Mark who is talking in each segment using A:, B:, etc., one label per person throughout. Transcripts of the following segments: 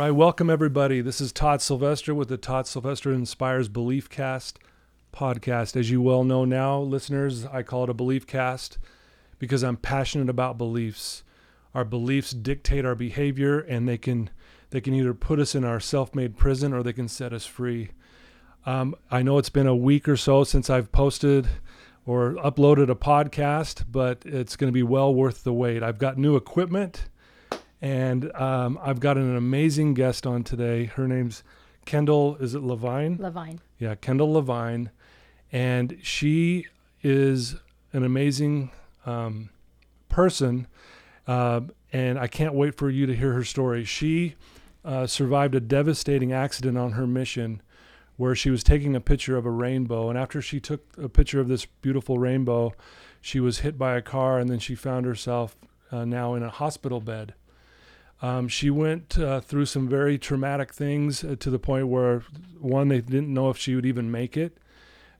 A: right, welcome everybody. This is Todd Sylvester with the Todd Sylvester Inspires Belief Cast podcast. As you well know now, listeners, I call it a belief cast because I'm passionate about beliefs. Our beliefs dictate our behavior and they can they can either put us in our self-made prison or they can set us free. Um, I know it's been a week or so since I've posted or uploaded a podcast, but it's going to be well worth the wait. I've got new equipment and um, I've got an amazing guest on today. Her name's Kendall. Is it Levine?
B: Levine.
A: Yeah, Kendall Levine, and she is an amazing um, person. Uh, and I can't wait for you to hear her story. She uh, survived a devastating accident on her mission where she was taking a picture of a rainbow. And after she took a picture of this beautiful rainbow, she was hit by a car and then she found herself uh, now in a hospital bed. Um, she went uh, through some very traumatic things uh, to the point where, one, they didn't know if she would even make it.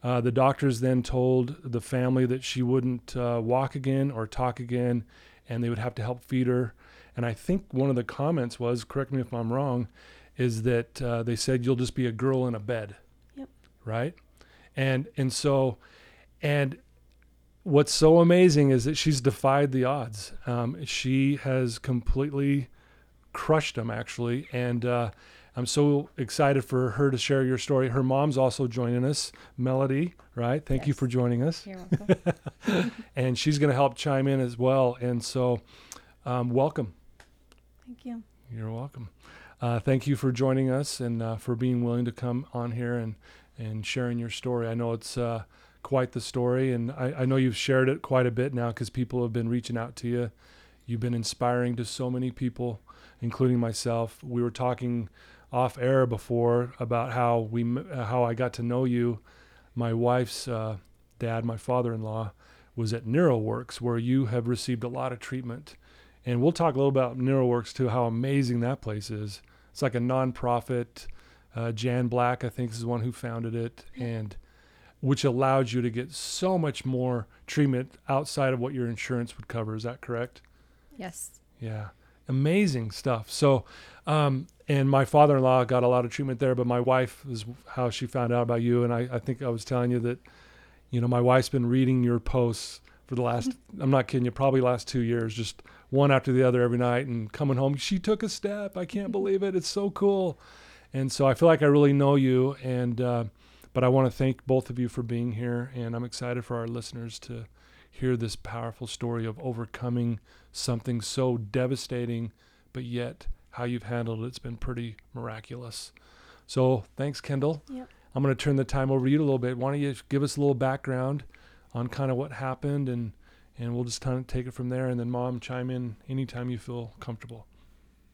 A: Uh, the doctors then told the family that she wouldn't uh, walk again or talk again, and they would have to help feed her. And I think one of the comments was, correct me if I'm wrong, is that uh, they said you'll just be a girl in a bed.
B: Yep.
A: Right. And and so, and what's so amazing is that she's defied the odds. Um, she has completely crushed them actually, and uh, I'm so excited for her to share your story. Her mom's also joining us, Melody. Right? Thank you for joining us.
B: You're welcome.
A: and she's going to help chime in as well. And so, um, welcome.
B: Thank you.
A: You're welcome. Uh, thank you for joining us and uh, for being willing to come on here and, and sharing your story. I know it's uh, quite the story, and I, I know you've shared it quite a bit now because people have been reaching out to you. You've been inspiring to so many people, including myself. We were talking off air before about how we uh, how I got to know you. My wife's uh, dad, my father-in-law, was at NeuroWorks, where you have received a lot of treatment. And we'll talk a little about NeuroWorks too, how amazing that place is. It's like a nonprofit. Uh, Jan Black, I think, is the one who founded it, and which allowed you to get so much more treatment outside of what your insurance would cover. Is that correct?
B: Yes.
A: Yeah, amazing stuff. So, um, and my father-in-law got a lot of treatment there, but my wife is how she found out about you. And I, I think I was telling you that, you know, my wife's been reading your posts for the last, I'm not kidding you, probably last two years, just one after the other every night and coming home. She took a step. I can't believe it. It's so cool. And so I feel like I really know you. And, uh, but I want to thank both of you for being here. And I'm excited for our listeners to hear this powerful story of overcoming something so devastating, but yet how you've handled it. It's been pretty miraculous. So thanks, Kendall.
B: Yep.
A: I'm going to turn the time over to you a little bit. Why don't you give us a little background on kind of what happened, and and we'll just kind of take it from there. And then, Mom, chime in anytime you feel comfortable.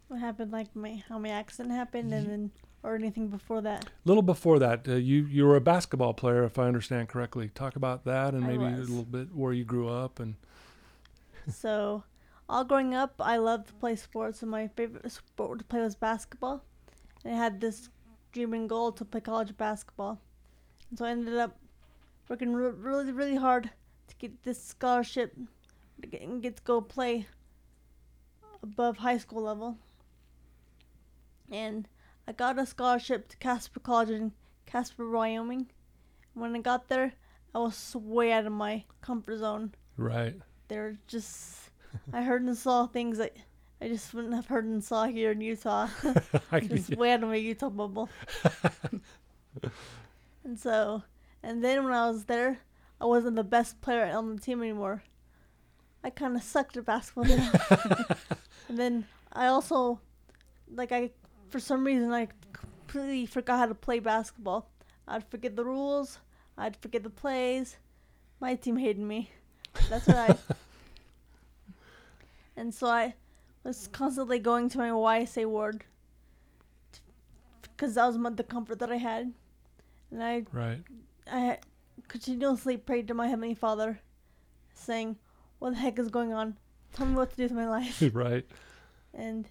B: What happened? Like my how my accident happened, and then or anything before that.
A: A little before that, uh, you you were a basketball player, if I understand correctly. Talk about that, and maybe a little bit where you grew up, and
B: so, all growing up, I loved to play sports, and my favorite sport to play was basketball. And I had this dream and goal to play college basketball. And so I ended up working re- really, really hard to get this scholarship to get, and get to go play above high school level. And I got a scholarship to Casper College in Casper, Wyoming. When I got there, I was way out of my comfort zone
A: right.
B: they're just I heard and saw things that I just wouldn't have heard and saw here in Utah.
A: I
B: just
A: can-
B: way out of my Utah bubble. and so and then when I was there, I wasn't the best player on the team anymore. I kinda sucked at basketball and then I also like I for some reason I completely forgot how to play basketball. I'd forget the rules, I'd forget the plays. My team hated me. That's what I. and so I was constantly going to my YSA ward because that was the comfort that I had. And I,
A: right.
B: I continuously prayed to my Heavenly Father, saying, What the heck is going on? Tell me what to do with my life.
A: right.
B: and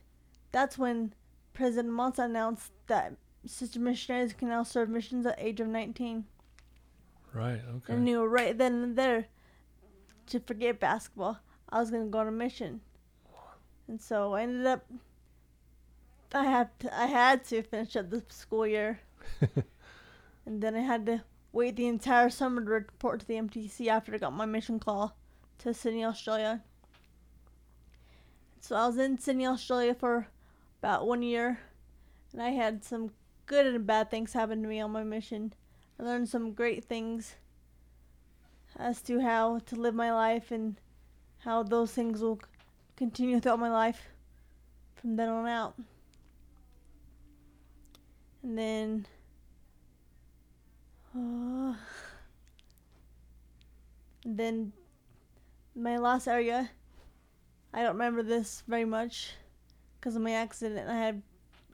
B: that's when President Monson announced that sister missionaries can now serve missions at the age of 19.
A: Right. Okay.
B: I knew right then and there to forget basketball. I was gonna go on a mission, and so I ended up. I have to, I had to finish up the school year, and then I had to wait the entire summer to report to the MTC after I got my mission call to Sydney, Australia. So I was in Sydney, Australia for about one year, and I had some good and bad things happen to me on my mission. I learned some great things as to how to live my life and how those things will continue throughout my life from then on out. And then uh, then my last area I don't remember this very much because of my accident. I had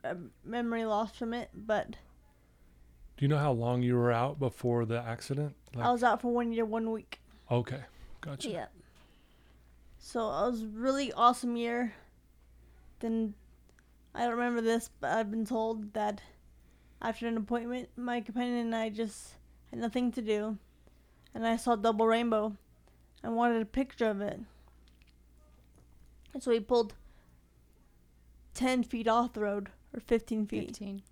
B: a memory loss from it, but
A: Do you know how long you were out before the accident? Like,
B: I was out for one year, one week.
A: okay, gotcha.
B: Yeah. So it was really awesome year. Then I don't remember this, but I've been told that after an appointment, my companion and I just had nothing to do, and I saw double rainbow, and wanted a picture of it. And so we pulled ten feet off the road, or fifteen feet.
C: 15.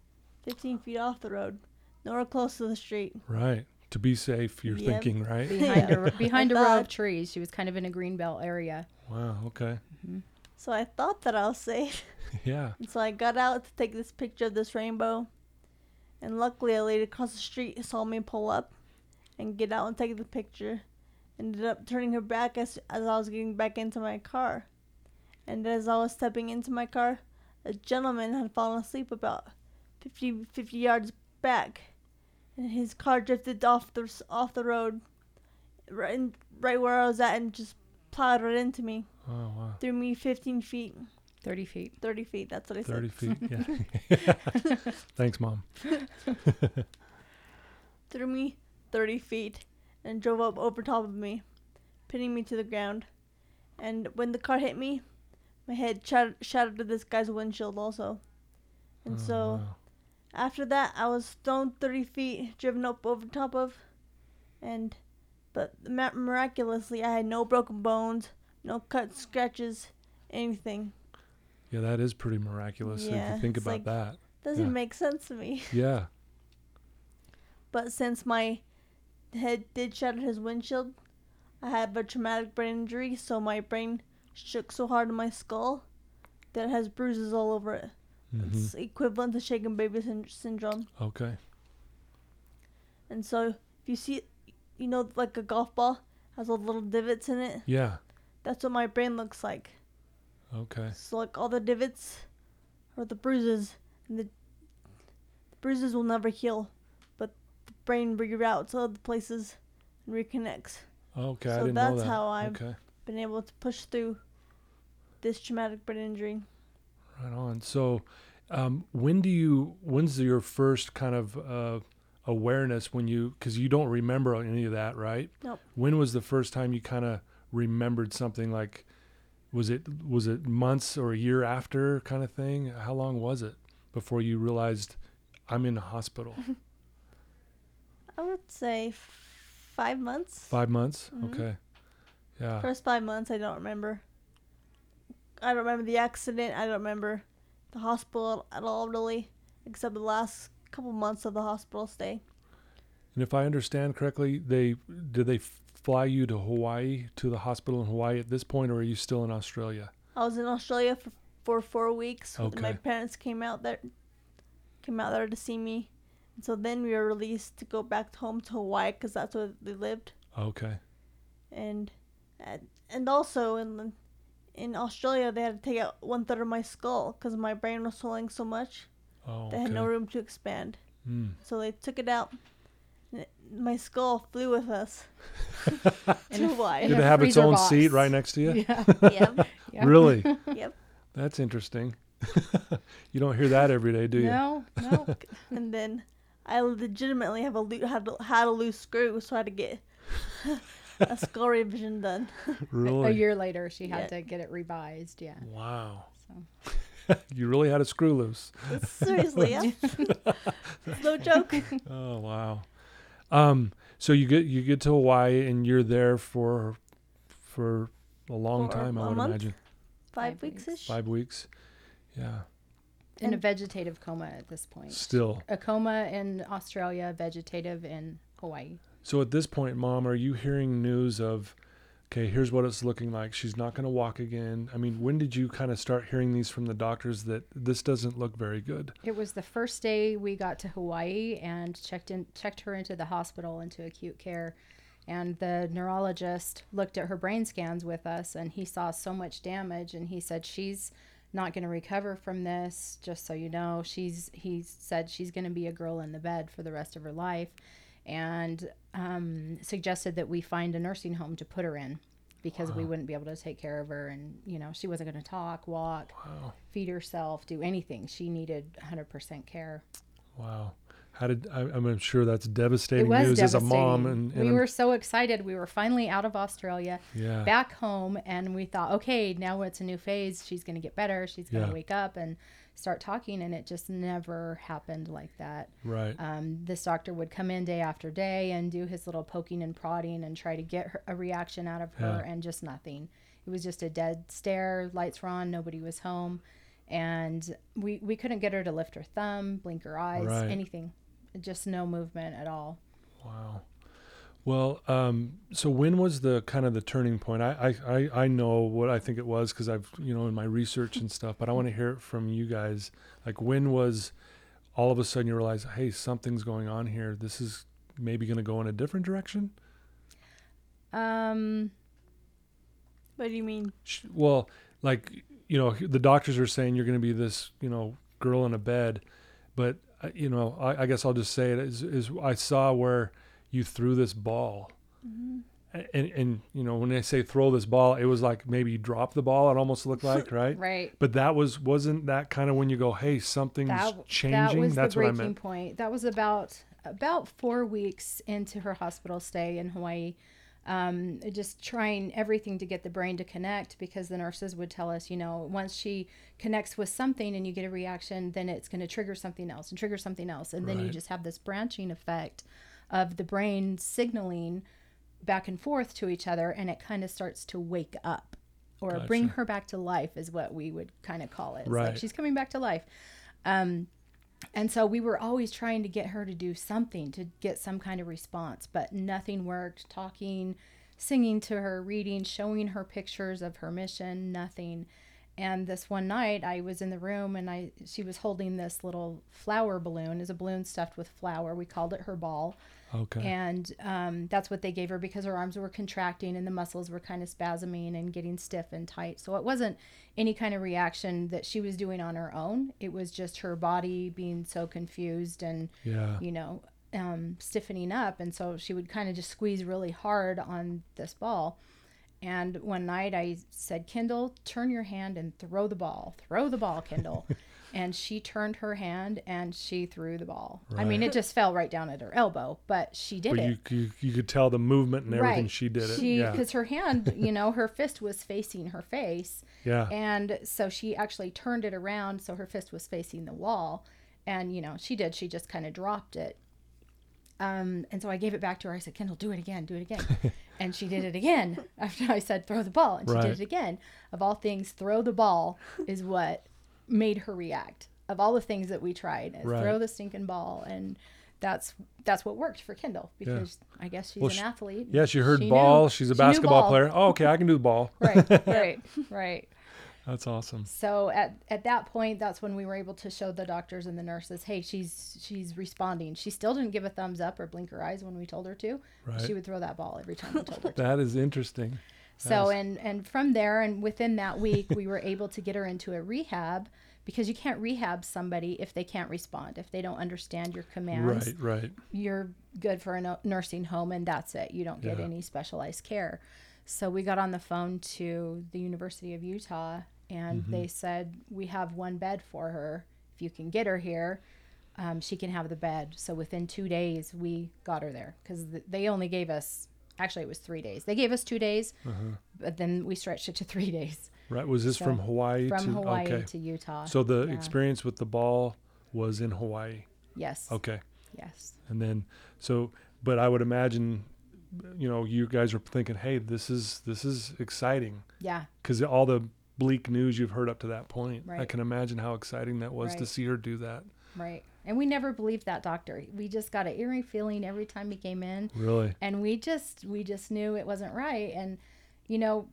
B: 15 feet off the road, nowhere close to the street.
A: Right. To be safe, you're
B: Yep.
A: thinking, right?
C: Behind a, behind a row of trees. She was kind of in a green belt area.
A: Wow. Okay.
C: hmm
B: So I thought that I was safe.
A: Yeah.
B: And so I got out to take this picture of this rainbow. And luckily, a lady across the street saw me pull up and get out and take the picture. Ended up turning her back as, as I was getting back into my car. And as I was stepping into my car, a gentleman had fallen asleep about 50, 50 yards back. And his car drifted off the, off the road right, in, right where I was at and just plowed right into me.
A: Oh wow.
B: Threw me 15 feet,
C: 30 feet.
B: 30 feet, that's what I said.
A: Thirty feet. Yeah. Thanks, mom.
B: threw me 30 feet and drove up over top of me, pinning me to the ground. And when the car hit me, my head shattered, shattered to this guy's windshield also. And
A: Oh,
B: so
A: wow.
B: After that, I was thrown 30 feet, driven up over top of, and but miraculously, I had no broken bones, no cuts, scratches, anything.
A: Yeah, that is pretty miraculous if you think about
B: like-
A: that.
B: Doesn't
A: Yeah.
B: make sense to me.
A: Yeah.
B: But since my head did shatter his windshield, I have a traumatic brain injury, so my brain shook so hard in my skull that it has bruises all over it.
A: Hmm
B: It's equivalent to shaken baby syn- syndrome.
A: Okay.
B: And so if you see, you know, like a golf ball has all the little divots in it.
A: Yeah.
B: That's what my brain looks like.
A: Okay.
B: So like all the divots are the bruises, and the, the bruises will never heal, but the brain reroutes other places and reconnects.
A: Okay. I
B: So
A: didn't know that.
B: So that's how I've-
A: Okay.
B: Been able to push through this traumatic brain injury.
A: Right on. So, um, when do you? When's your first kind of uh, awareness when you? Because you don't remember any of that, right?
B: Nope.
A: When was the first time you kind of remembered something like? Was it was it months or a year after kind of thing? How long was it before you realized I'm in a hospital?
B: I would say f- five months.
A: Five months.
B: Mhm.
A: Okay. Yeah.
B: First five months, I don't remember. I don't remember the accident. I don't remember the hospital at all, really, except the last couple months of the hospital stay.
A: And if I understand correctly, they did they fly you to Hawaii to the hospital in Hawaii at this point, or are you still in Australia?
B: I was in Australia for, for four weeks.
A: Okay.
B: My parents came out there, came out there to see me, and so then we were released to go back home to Hawaii because that's where they lived.
A: Okay.
B: and and, and also in the- in Australia they had to take out one third of my skull because my brain was swelling so much
A: Oh,
B: they had no room to expand.
A: Mm.
B: So they took it out. and it- My skull flew with us
C: In
B: to Hawaii.
A: Did it have its own
C: box.
A: seat right next to you?
C: Yeah.
B: yep,
C: yeah.
A: Really?
B: yep.
A: That's interesting. you don't hear that every day, do you?
C: No, no.
B: And then I legitimately have a loo- had to, had a loose screw, so I had to get a skull revision done.
A: Really?
C: A year later, she had
B: Yeah.
C: to get it revised. Yeah.
A: Wow.
C: So
A: you really had a screw loose.
B: Seriously, yeah. No joke.
A: Oh wow. Um. So you get you get to Hawaii and you're there for for a long
B: For
A: time. I
B: a
A: would
B: month?
A: imagine
B: Five
C: Five
B: weeks
C: weeks.
B: ish.
A: five weeks. Yeah.
C: in a vegetative coma at this point.
A: Still.
C: A coma in Australia, vegetative in Hawaii.
A: So at this point, mom, are you hearing news of, okay, here's what it's looking like. She's not going to walk again. I mean, when did you kind of start hearing these from the doctors that this doesn't look very good?
C: It was the first day we got to Hawaii and checked in checked her into the hospital into acute care. And the neurologist looked at her brain scans with us and he saw so much damage and he said she's not going to recover from this just so you know she's he said she's going to be a girl in the bed for the rest of her life and um, suggested that we find a nursing home to put her in because we wouldn't be able to take care of her and you know she wasn't going to talk walk
A: Wow.
C: feed herself, do anything. She needed 100% care.
A: Wow. How did I, I'm sure that's devastating news as a mom and, and
C: we were so excited. We were finally out of Australia,
A: yeah.
C: back home, and we thought, okay, now it's a new phase. She's going to get better. She's going to
A: Yeah.
C: wake up and start talking. And it just never happened like that.
A: right.
C: Um, this doctor would come in day after day and do his little poking and prodding and try to get her, a reaction out of her,
A: Yeah.
C: and just nothing. It was just a dead stare. Lights were on. Nobody was home, and we we couldn't get her to lift her thumb, blink her eyes,
A: Right.
C: anything. Just no movement at all.
A: Wow. Well, um, so when was the kind of the turning point? I, I, I, know what I think it was because I've, you know, in my research and stuff, but I want to hear it from you guys. Like when was all of a sudden you realize, hey, something's going on here. This is maybe going to go in a different direction?
C: Um,
B: What do you mean?
A: Well, like, you know, the doctors are saying you're going to be this, you know, girl in a bed, but, uh, you know, I, I guess I'll just say it is, is I saw where you threw this ball. A- And, and you know when they say throw this ball, it was like maybe you drop the ball. It almost looked like right,
C: right.
A: but that was wasn't that kind of when you go, hey, something's
C: That,
A: changing.
C: that was
A: That's
C: the
A: what I
C: breaking
A: meant.
C: point. That was about about four weeks into her hospital stay in Hawaii. Um, just trying everything to get the brain to connect because the nurses would tell us, you know, once she connects with something and you get a reaction, then it's going to trigger something else and trigger something else. And then you just have this branching effect of the brain signaling back and forth to each other and it kind of starts to wake up or bring her back to life is what we would kind of call it.
A: Right.
C: like she's coming back to life. Um, and so we were always trying to get her to do something to get some kind of response, but nothing worked. Talking, singing to her, reading, showing her pictures of her mission, nothing. And this one night, I was in the room and I she was holding this little flour balloon. Is a balloon stuffed with flour. We called it her ball,
A: Okay.
C: and um, that's what they gave her because her arms were contracting and the muscles were kind of spasming and getting stiff and tight. So it wasn't any kind of reaction that she was doing on her own. It was just her body being so confused and
A: yeah.
C: you know um, stiffening up, and so she would kind of just squeeze really hard on this ball. And one night I said, Kendall, turn your hand and throw the ball. Throw the ball, Kendall. and she turned her hand and she threw the ball. I mean, it just fell right down at her elbow, but she did
A: But
C: it.
A: you, you you could tell the movement and everything.
C: Right.
A: She did it.
C: She,
A: yeah.
C: because her hand, you know, her fist was facing her face,
A: Yeah.
C: and so she actually turned it around so her fist was facing the wall, and you know, she did. She just kind of dropped it. Um, and so I gave it back to her. I said, "Kendall, do it again, do it again," and she did it again after I said, "Throw the ball," and she
A: Right.
C: did it again. Of all things, throw the ball is what made her react. Of all the things that we tried, is
A: Right.
C: throw the stinking ball, and that's that's what worked for Kendall because I guess she's
A: Well,
C: an
A: she-
C: athlete.
A: yeah. She heard
C: She knew.
A: ball. She's a
C: She
A: basketball player. Oh, okay. I can do the ball.
C: right, right, right.
A: That's awesome.
C: So at at that point, that's when we were able to show the doctors and the nurses, hey, she's she's responding. She still didn't give a thumbs up or blink her eyes when we told her to.
A: Right.
C: She would throw that ball every time we told her to.
A: That is interesting.
C: So and and from there and within that week, we were able to get her into a rehab because you can't rehab somebody if they can't respond, if they don't understand your commands
A: Right. Right.
C: you're good for a no- nursing home and that's it. You don't get
A: Yeah.
C: any specialized care. So we got on the phone to the University of Utah and
A: Mm-hmm.
C: they said, We have one bed for her. If you can get her here, um, she can have the bed. So within two days, we got her there because th- they only gave us, actually, it was three days. They gave us two days,
A: Uh-huh.
C: but then we stretched it to three days
A: Right. Was this
C: So,
A: from Hawaii to Utah
C: from
A: to
C: Hawaii
A: okay?
C: to Utah.
A: So the
C: Yeah.
A: experience with the ball was in Hawaii.
C: yes.
A: Okay.
C: Yes.
A: And then so but I would imagine you know you guys are thinking, "Hey, this is this is exciting."
C: Yeah.
A: Cuz all the bleak news you've heard up to that point. I can imagine how exciting that was to see her do that.
C: Right. And we never believed that doctor. We just got an eerie feeling every time he came in.
A: Really.
C: and we just we just knew it wasn't right and you know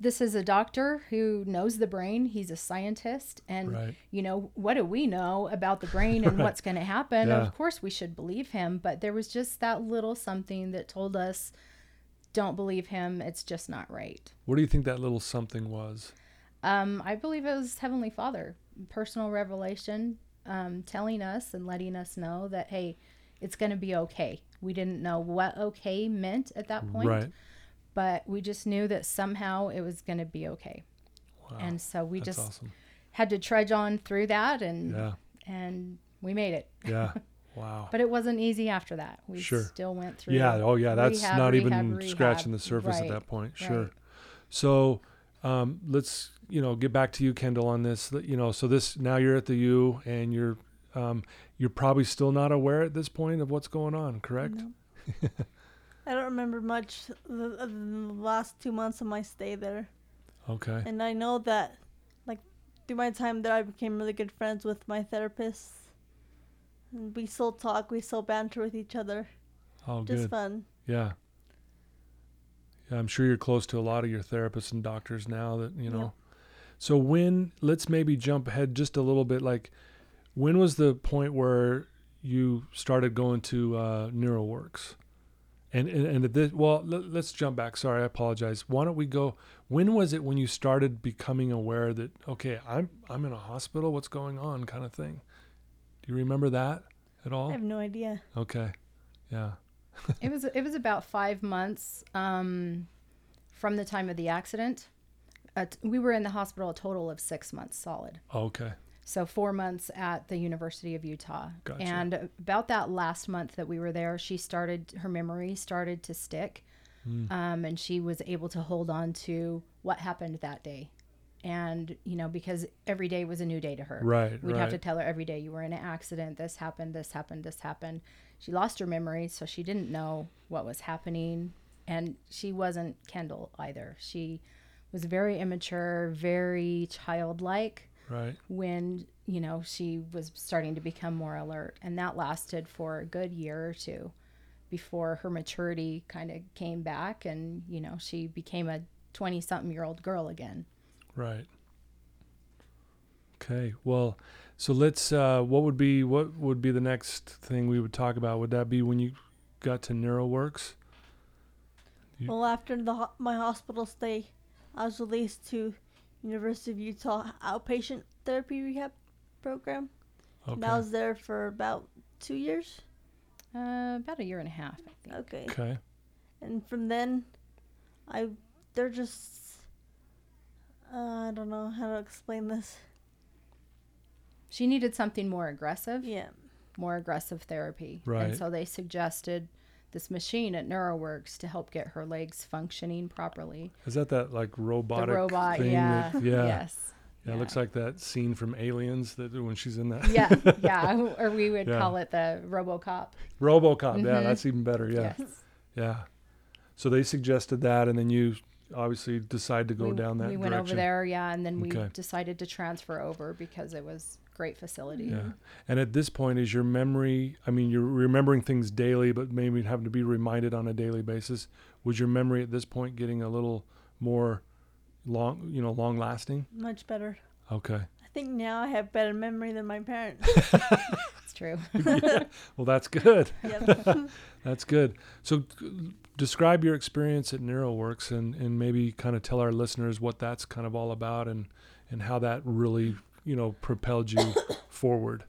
C: this is a doctor who knows the brain he's a scientist and
A: Right.
C: you know what do we know about the brain and
A: Right.
C: what's going to happen
A: Yeah.
C: of course we should believe him but there was just that little something that told us don't believe him it's just not right
A: What do you think that little something was?
C: um, i believe it was heavenly father personal revelation um, telling us and letting us know that hey it's going to be okay we didn't know what okay meant at that point
A: Right.
C: but we just knew that somehow it was going to be okay.
A: Wow.
C: And so we
A: That's
C: just
A: awesome.
C: had to trudge on through that and
A: Yeah.
C: and we made it.
A: Yeah. Wow.
C: But it wasn't easy after that. We
A: Sure.
C: still went through
A: Yeah. Oh, yeah. That's
C: rehab,
A: not even
C: rehab,
A: scratching the surface
C: Right,
A: at that point. Sure.
C: right.
A: So, um, let's you know get back to you, Kendall, on this. You know, so this now you're at the U, and you're um, you're probably still not aware at this point of what's going on. Correct?
B: No. I don't remember much the, the last two months of my stay there,
A: Okay.
B: and I know that, like, through my time there, I became really good friends with my therapist. And we still talk, we still banter with each other.
A: Oh,
B: Just
A: good.
B: fun.
A: Yeah. Yeah, I'm sure you're close to a lot of your therapists and doctors now that, you know. So when let's maybe jump ahead just a little bit like when was the point where you started going to uh NeuroWorks? And and, and at this well, let, let's jump back. Sorry, I apologize. Why don't we go when was it when you started becoming aware that okay, I'm I'm in a hospital, what's going on kind of thing? Do you remember that at all?
B: I have no idea.
A: Okay. Yeah.
C: It was it was about five months um, from the time of the accident. Uh, we were in the hospital a total of six months solid.
A: Okay.
C: So four months at the University of Utah.
A: Gotcha.
C: And about that last month that we were there, she started her memory started to stick,
A: Mm.
C: um, and she was able to hold on to what happened that day. And you know, because every day was a new day to her.
A: Right.
C: We'd
A: right.
C: have to tell her every day you were in an accident. This happened. This happened. This happened. She lost her memory, so she didn't know what was happening, and she wasn't Kendall either. She was very immature, very childlike
A: Right.
C: when you know she was starting to become more alert and that lasted for a good year or two before her maturity kind of came back and you know she became a 20 something year old girl again
A: Right. Okay. Well, so let's. Uh, what would be what would be the next thing we would talk about? Would that be when you got to NeuroWorks? You-
B: Well, after the ho- my hospital stay, I was released to University of Utah outpatient therapy rehab program.
A: Okay.
B: And I was there for about two years.
C: uh, about a year and a half i think
B: Okay.
A: okay.
B: And from then, I they're just uh, I don't know how to explain this.
C: She needed something more aggressive
B: Yeah.
C: more aggressive therapy
A: Right.
C: and so they suggested this machine at neuroworks to help get her legs functioning properly
A: Is that that like robotic
C: the robot
A: thing?
C: yeah
A: That, yeah.
C: yes
A: Yeah. It looks like that scene from Aliens that when she's in that.
C: yeah, yeah, or we would
A: Yeah.
C: call it the RoboCop.
A: RoboCop. Yeah,
C: Mhm.
A: that's even better. Yeah.
C: Yes.
A: Yeah. So they suggested that, and then you obviously decide to go
C: we,
A: down that
C: we
A: direction.
C: went over there, yeah, and then we
A: Okay.
C: decided to transfer over because it was great facility.
A: Yeah. And at this point, is your memory, I mean, you're remembering things daily, but maybe having to be reminded on a daily basis. Was your memory at this point getting a little more long, you know, long lasting?
B: Much better.
A: Okay.
B: I think now I have better memory than my parents.
C: It's true.
A: Well, that's good.
B: yep.
A: That's good. So describe your experience at NeuroWorks and, and maybe kind of tell our listeners what that's kind of all about and, and how that really, you know, propelled you forward.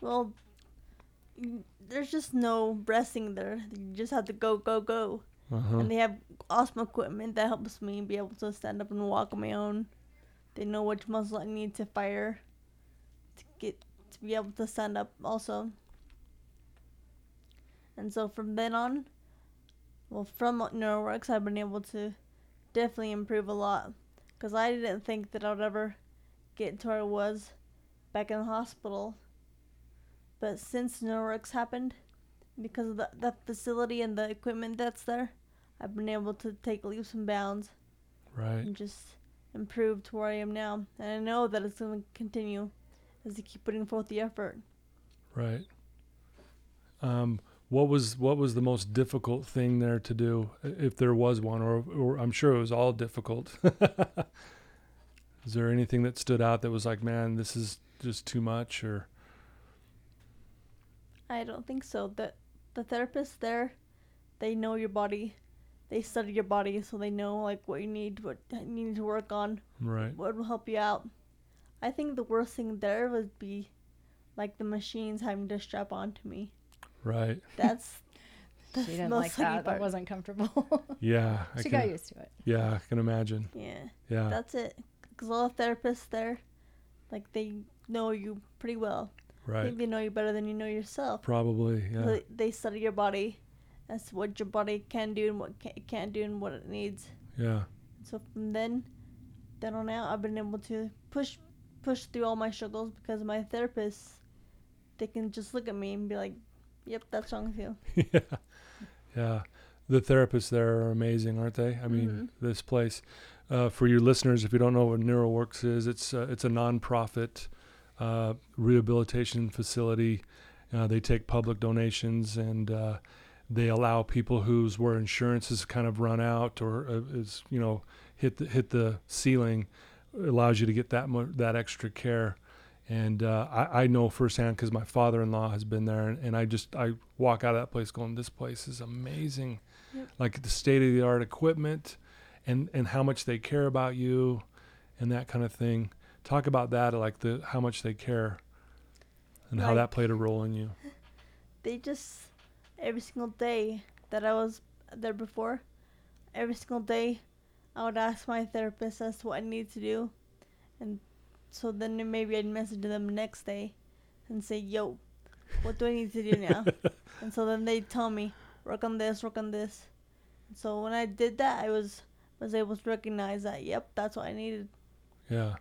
B: Well, there's just no resting there. You just have to go, go, go.
A: Uh-huh.
B: And they have awesome equipment that helps me be able to stand up and walk on my own. They know which muscle I need to fire to get to be able to stand up also. And so from then on, well, from NeuroWorks, I've been able to definitely improve a lot. Because I didn't think that I would ever get to where I was back in the hospital. But since NeuroWorks happened, because of the, the facility and the equipment that's there, I've been able to take leaps and bounds
A: Right.
B: and just improve to where I am now. And I know that it's going to continue as I keep putting forth the effort.
A: Right. Um, what was what was the most difficult thing there to do, if there was one, or, or I'm sure it was all difficult. is there anything that stood out that was like, man, this is just too much, or
B: I don't think so. The the therapist there, they know your body. They study your body so they know like what you need, what you need to work on,
A: right?
B: what will help you out. I think the worst thing there would be like the machines having to strap onto me.
A: Right.
B: That's
C: She didn't
B: most
C: like
B: sucky
C: that. That wasn't comfortable.
A: Yeah. I
C: she
A: can,
C: got used to it.
A: Yeah, I can imagine.
B: Yeah,
A: Yeah.
B: that's it. Because all the therapists there, like they know you pretty well.
A: Right.
B: think they know you better than you know yourself.
A: Probably. Yeah.
B: They, they study your body That's what your body can do and what it can't do and what it needs.
A: Yeah.
B: So from then, then on out, I've been able to push, push through all my struggles because my therapists, they can just look at me and be like, "Yep, that's wrong with you."
A: yeah. Yeah. The therapists there are amazing, aren't they? I mean,
B: Mhm.
A: this place. Uh, for your listeners, if you don't know what NeuroWorks is, it's uh, it's a nonprofit uh, rehabilitation facility. Uh, they take public donations and uh, they allow people whose where insurance has kind of run out or uh, is you know hit the, hit the ceiling, allows you to get that mo- that extra care. And uh, I, I know firsthand because my father-in-law has been there, and, and I just I walk out of that place going, this place is amazing,
B: Yep.
A: like the state-of-the-art equipment, and and how much they care about you, and that kind of thing. Talk about that, like the how much they care, and how that played a role in you.
B: They just every single day that I was there before, every single day, I would ask my therapist as to what I need to do, and so then maybe I'd message them the next day, and say, "Yo, what do I need to do now?" and so then they'd tell me, "Work on this, work on this." And so when I did that, I was was able to recognize that, yep, that's what I needed.
A: Yeah,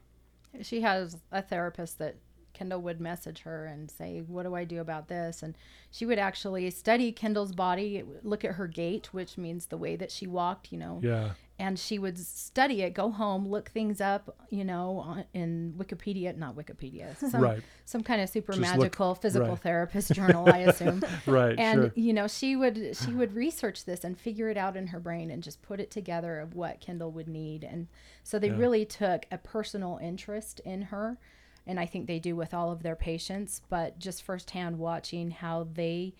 C: She has a therapist that Kendall would message her and say, What do I do about this? And she would actually study Kendall's body, look at her gait, which means the way that she walked, you know,
A: yeah,
C: and she would study it, go home, look things up, you know, in Wikipedia, not Wikipedia, some,
A: right,
C: some kind of super
A: Just look-
C: magical physical
A: right.
C: therapist journal, I assume.
A: right,
C: and
A: sure,
C: you know she would she would research this and figure it out in her brain and just put it together of what kendall would need and so they
A: Yeah.
C: really took a personal interest in her and i think they do with all of their patients but just firsthand watching how they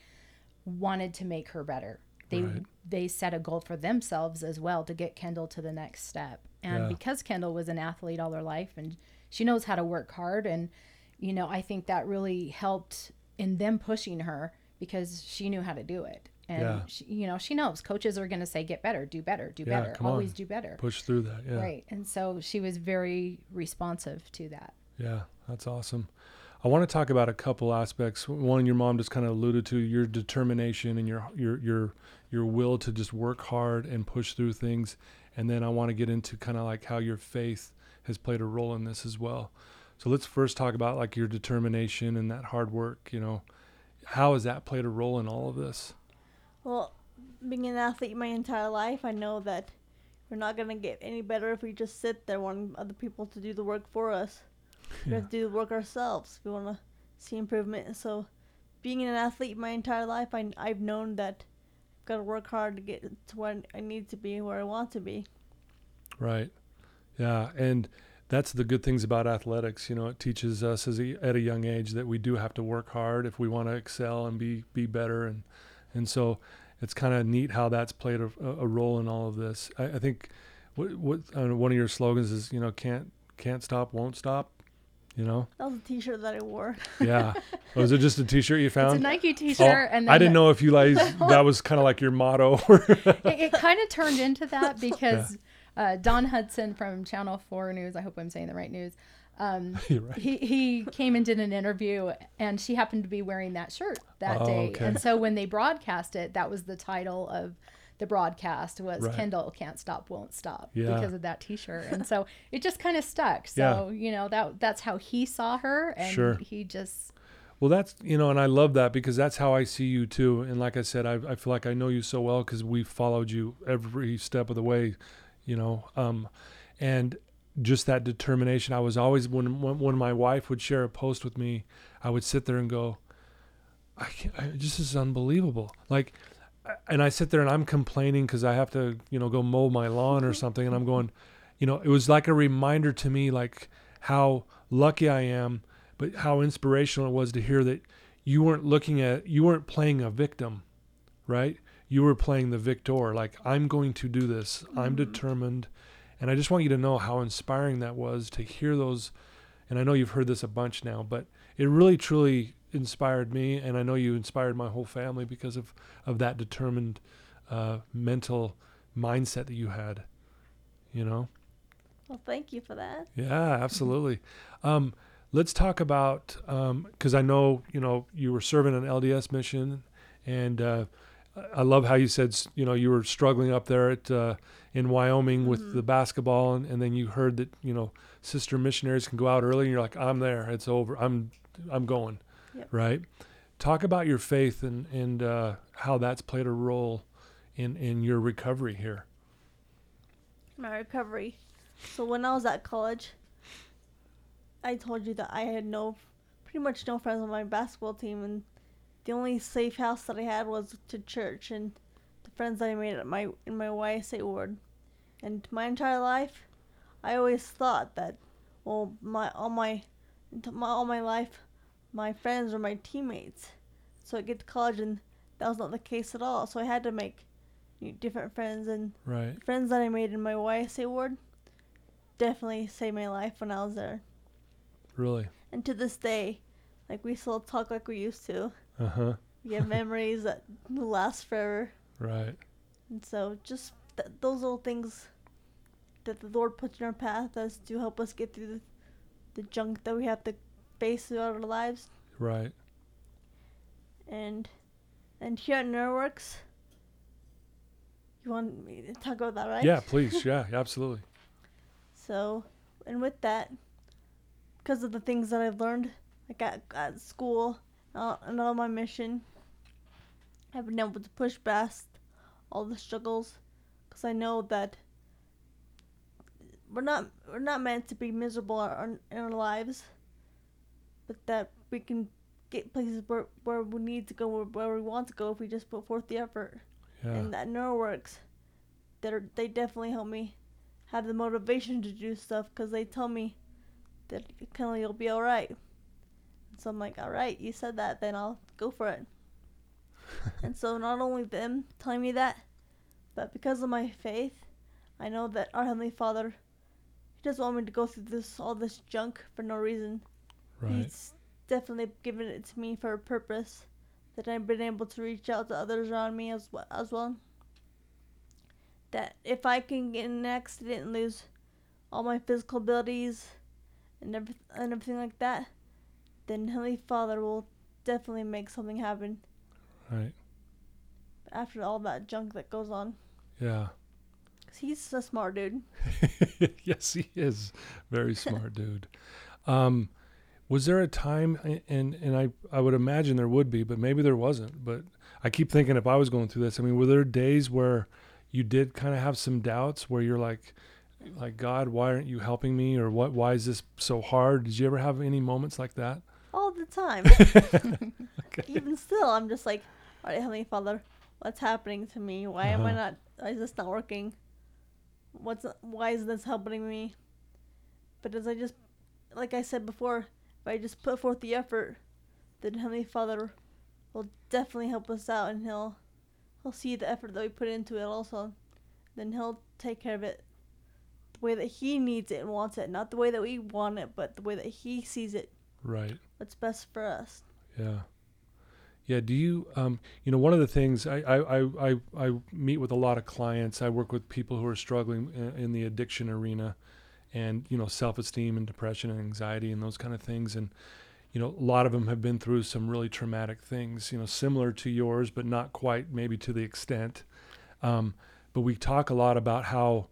C: wanted to make her better they
A: Right.
C: they set a goal for themselves as well to get kendall to the next step and
A: Yeah.
C: because kendall was an athlete all her life and she knows how to work hard and you know i think that really helped in them pushing her because she knew how to do it and
A: Yeah.
C: she, you know she knows coaches are going to say get better do better do
A: Yeah,
C: better always
A: on.
C: do better
A: push through that. Yeah,
C: right and so she was very responsive to that
A: Yeah, that's awesome. I want to talk about a couple aspects. One, your mom just kind of alluded to your determination and your your your your will to just work hard and push through things. And then I want to get into kind of like how your faith has played a role in this as well. So let's first talk about like your determination and that hard work. You know, how has that played a role in all of this?
B: Well, being an athlete my entire life, I know that we're not gonna get any better if we just sit there wanting other people to do the work for us. We
A: Yeah.
B: have to do the work ourselves. We want to see improvement. So, being an athlete my entire life, I, I've known that I've got to work hard to get to where I need to be, where I want to be.
A: Right. Yeah, and that's the good things about athletics. You know, it teaches us as a, at a young age that we do have to work hard if we want to excel and be be better, and and so it's kind of neat how that's played a, a role in all of this. I, I think what what uh, one of your slogans is you know can't can't stop won't stop. You know,
B: That was a T-shirt that I wore.
A: yeah. Was it just a T-shirt you found?
C: it's a nike
A: Oh,
C: t-shirt and then
A: I didn't know if you like that was kind of like your motto.
C: it, it kind of turned into that because uh, Don Hudson from Channel Four News, I hope I'm saying the right news. Um,
A: right.
C: he, he came and did an interview, and she happened to be wearing that shirt that
A: Oh,
C: day,
A: okay.
C: and so when they broadcast it, that was the title of the broadcast was
A: Right.
C: Kendall can't stop won't stop
A: Yeah.
C: because of that T-shirt, and so it just kind of stuck. So you know that that's how he saw her, and
A: Sure.
C: he just
A: Well, that's you know, and I love that because that's how I see you too. And like I said, I, I feel like I know you so well because we've followed you every step of the way, you know. Um, and just that determination. I was always when when, when my wife would share a post with me, I would sit there and go, I, can't, I just this is unbelievable. Like, and I sit there and I'm complaining because I have to you know go mow my lawn or something, and I'm going, you know, it was like a reminder to me like how lucky I am, but how inspirational it was to hear that you weren't looking at you weren't playing a victim, right? You were playing the victor. Like I'm going to do this. I'm mm-hmm. determined. And I just want you to know how inspiring that was to hear those. And I know you've heard this a bunch now, but it really truly inspired me. And I know you inspired my whole family because of, of that determined uh, mental mindset that you had, you know?
B: Well, thank you for that.
A: Yeah, absolutely. Um, let's talk about, because I know, you know, you were serving an LDS mission and, uh, I love how you said, you know, you were struggling up there at uh, in Wyoming with
B: Mm-hmm.
A: the basketball, and, and then you heard that you know sister missionaries can go out early, and you're like, I'm there, it's over, I'm I'm going,
B: Yep.
A: right? Talk about your faith and and uh, how that's played a role in in your recovery here.
B: my recovery. So when I was at college, I told you that I had no, pretty much no friends on my basketball team, and the only safe house that I had was to church and the friends that I made at my in my YSA ward. And my entire life, I always thought that, well, my all my, my all my life, my friends or my teammates. So I get to college and that was not the case at all. So I had to make new- different friends and
A: Right,
B: friends that I made in my YSA ward definitely saved my life when I was there.
A: really.
B: And to this day, like we still talk like we used to.
A: Uh huh.
B: We have memories that last forever.
A: Right.
B: And so just th- those little things that the Lord puts in our path as to help us get through the, the junk that we have to face throughout our lives.
A: Right.
B: And and here at NeuroWorks, you want me to talk about that, right?
A: Yeah. Please. Yeah. Absolutely.
B: So, and with that, because of the things that I've learned, like at, at school uh, and on my mission, I've been able to push past all the struggles, because I know that we're not we're not meant to be miserable in our lives, but that we can get places where, where we need to go, where, where we want to go, if we just put forth the effort
A: Yeah.
B: and that NeuroWorks, they're they definitely help me have the motivation to do stuff because they tell me that Kelly you'll be all right. So I'm like, all right, you said that, then I'll go for it. and so not only them telling me that, but because of my faith, I know that our Heavenly Father, He doesn't want me to go through this all this junk for no reason.
A: Right.
B: He's definitely given it to me for a purpose that I've been able to reach out to others around me as well. As well. That if I can get in an accident and lose all my physical abilities and every, and everything like that, then Heavenly Father will definitely make something happen
A: Right.
B: after all that junk that goes on.
A: Yeah.
B: 'Cause he's a smart dude.
A: yes, he is very smart, dude. Um, was there a time, and and I I would imagine there would be, but maybe there wasn't. But I keep thinking if I was going through this, I mean, were there days where you did kind of have some doubts, where you're like, like God, why aren't you helping me, or what? Why is this so hard? Did you ever have any moments like that?
B: All the time. Even still, I'm just like, all right, Heavenly Father, what's happening to me? Why am I
A: Uh-huh.
B: not? Why is this not working? What's why is this helping me? But as I just, like I said before, if I just put forth the effort, then Heavenly Father will definitely help us out, and He'll He'll see the effort that we put into it also. Then He'll take care of it the way that He needs it and wants it, not the way that we want it, but the way that He sees it.
A: Right.
B: What's best for us.
A: Yeah. Yeah. Do you, um, you know, one of the things I, I, I, I, I meet with a lot of clients. I work with people who are struggling in, in the addiction arena and, you know, self esteem and depression and anxiety and those kind of things. And, you know, a lot of them have been through some really traumatic things, you know, similar to yours, but not quite maybe to the extent. Um, but we talk a lot about how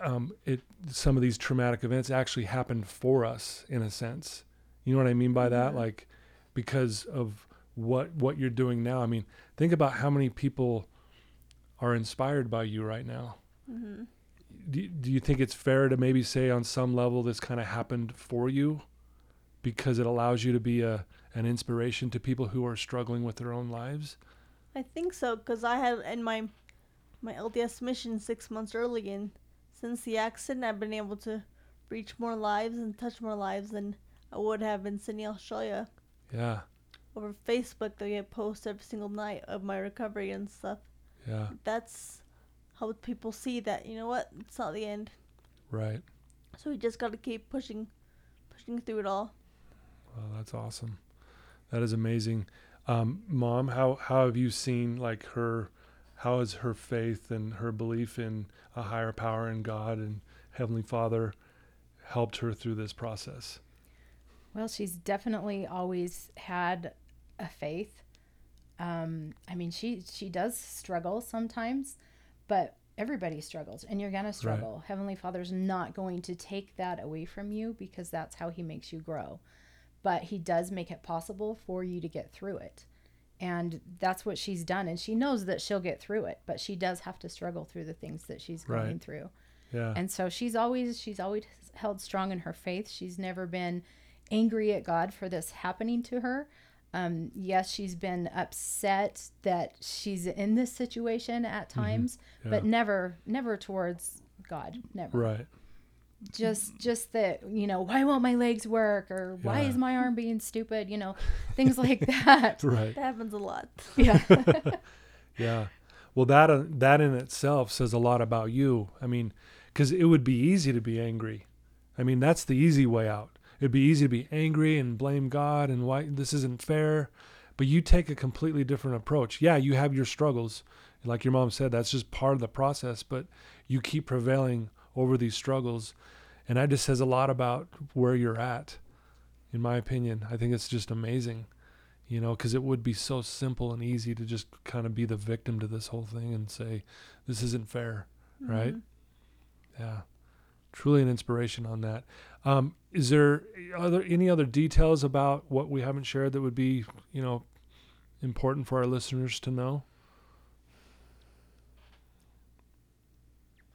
A: um, it some of these traumatic events actually happened for us in a sense. You know what I mean by that?
B: Mhm.
A: Like because of what what you're doing now. I mean, think about how many people are inspired by you right now.
B: hmm
A: do, do you think it's fair to maybe say on some level this kind of happened for you because it allows you to be a an inspiration to people who are struggling with their own lives?
B: I think so, cause I had in my my LDS mission six months early, and since the accident, I've been able to reach more lives and touch more lives than I would have in Sydney, Australia.
A: Yeah.
B: Over Facebook, they get posts every single night of my recovery and stuff.
A: Yeah.
B: That's how people see that. You know what? It's not the end.
A: Right.
B: So we just got to keep pushing, pushing through it all.
A: Well, that's awesome. That is amazing. Um, Mom, how how have you seen like her? How has her faith and her belief in a higher power in God and Heavenly Father helped her through this process?
C: Well, she's definitely always had a faith. Um, I mean, she she does struggle sometimes, but everybody struggles, and you're gonna struggle. Heavenly Father's not going to take that away from you because that's how He makes you grow. But He does make it possible for you to get through it, and that's what she's done. And she knows that she'll get through it, but she does have to struggle through the things that she's going
A: Right.
C: through
A: Yeah.
C: and so she's always she's always held strong in her faith she's never been angry at god for this happening to her um, yes she's been upset that she's in this situation at times but
A: Mm-hmm. Yeah.
C: never never towards god never
A: right.
C: just just that you know why won't my legs work or why is my arm being stupid you know things like that
A: Right.
B: That happens a lot.
C: yeah
A: Yeah. Well, that uh, that in itself says a lot about you. I mean, because it would be easy to be angry. I mean, that's the easy way out. It'd be easy to be angry and blame God and why this isn't fair. But you take a completely different approach. Yeah, you have your struggles. Like your mom said, that's just part of the process. But you keep prevailing over these struggles, and that just says a lot about where you're at. In my opinion, I think it's just amazing you know, because it would be so simple and easy to just kind of be the victim to this whole thing and say, this isn't fair, right?
B: Mhm.
A: Yeah, truly an inspiration on that. Um, is there other any other details about what we haven't shared that would be, you know, important for our listeners to know?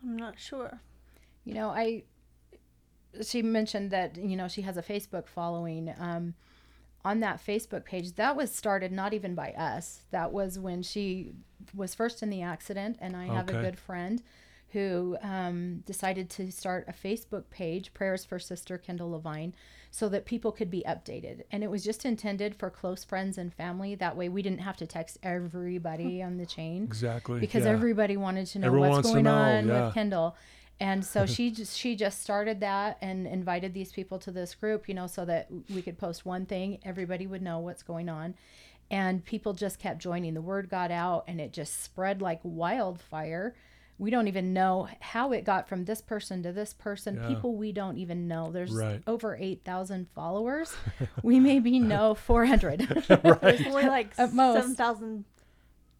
B: I'm not sure.
C: You know, I she mentioned that you know she has a Facebook following. Um, on that Facebook page, that was started not even by us. That was when she was first in the accident, and I have a good friend who um, decided to start a Facebook page, Prayers for Sister Kendall Levine, so that people could be updated. And it was just intended for close friends and family. That way, we didn't have to text everybody on the chain
A: Exactly.
C: because
A: yeah.
C: everybody wanted to know
A: Everyone
C: what's going
A: know,
C: on
A: yeah.
C: with Kendall. And so she just she just started that and invited these people to this group, you know, so that we could post one thing, everybody would know what's going on. And people just kept joining. The word got out and it just spread like wildfire. We don't even know how it got from this person to this person.
A: Yeah.
C: People we don't even know. There's
A: Right.
C: over 8,000 followers. we maybe know 400.
B: There's only like
C: At most.
B: seven thousand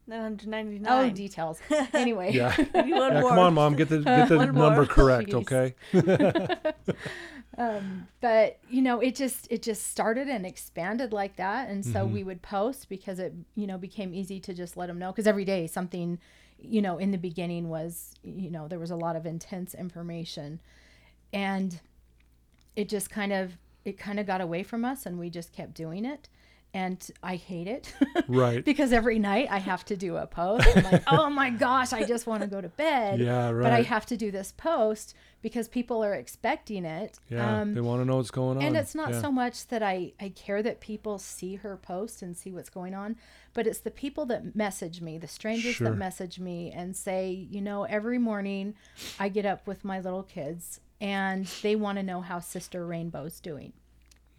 B: nine hundred ninety
C: oh,
B: nine.
C: details. Anyway.
A: Yeah. Yeah come on, mom, get the get the
B: One more.
A: number correct,
C: Jeez.
A: okay?
C: um, but you know it just it just started and expanded like that and so
A: Mhm.
C: we would post because it you know became easy to just let them know because every day something you know in the beginning was you know there was a lot of intense information. And it just kind of it kind of got away from us and we just kept doing it. And i hate it.
A: Right.
C: because every night i have to do a post. I'm like oh my gosh i just want to go to bed.
A: Yeah, right.
C: but I have to do this post because people are expecting it.
A: yeah,
C: Um,
A: they want to know what's going on.
C: and it's not
A: yeah.
C: so much that I, I care that people see her post and see what's going on, but it's the people that message me, the strangers
A: Sure.
C: that message me and say, you know, every morning I get up with my little kids and they want to know how Sister Rainbow's doing.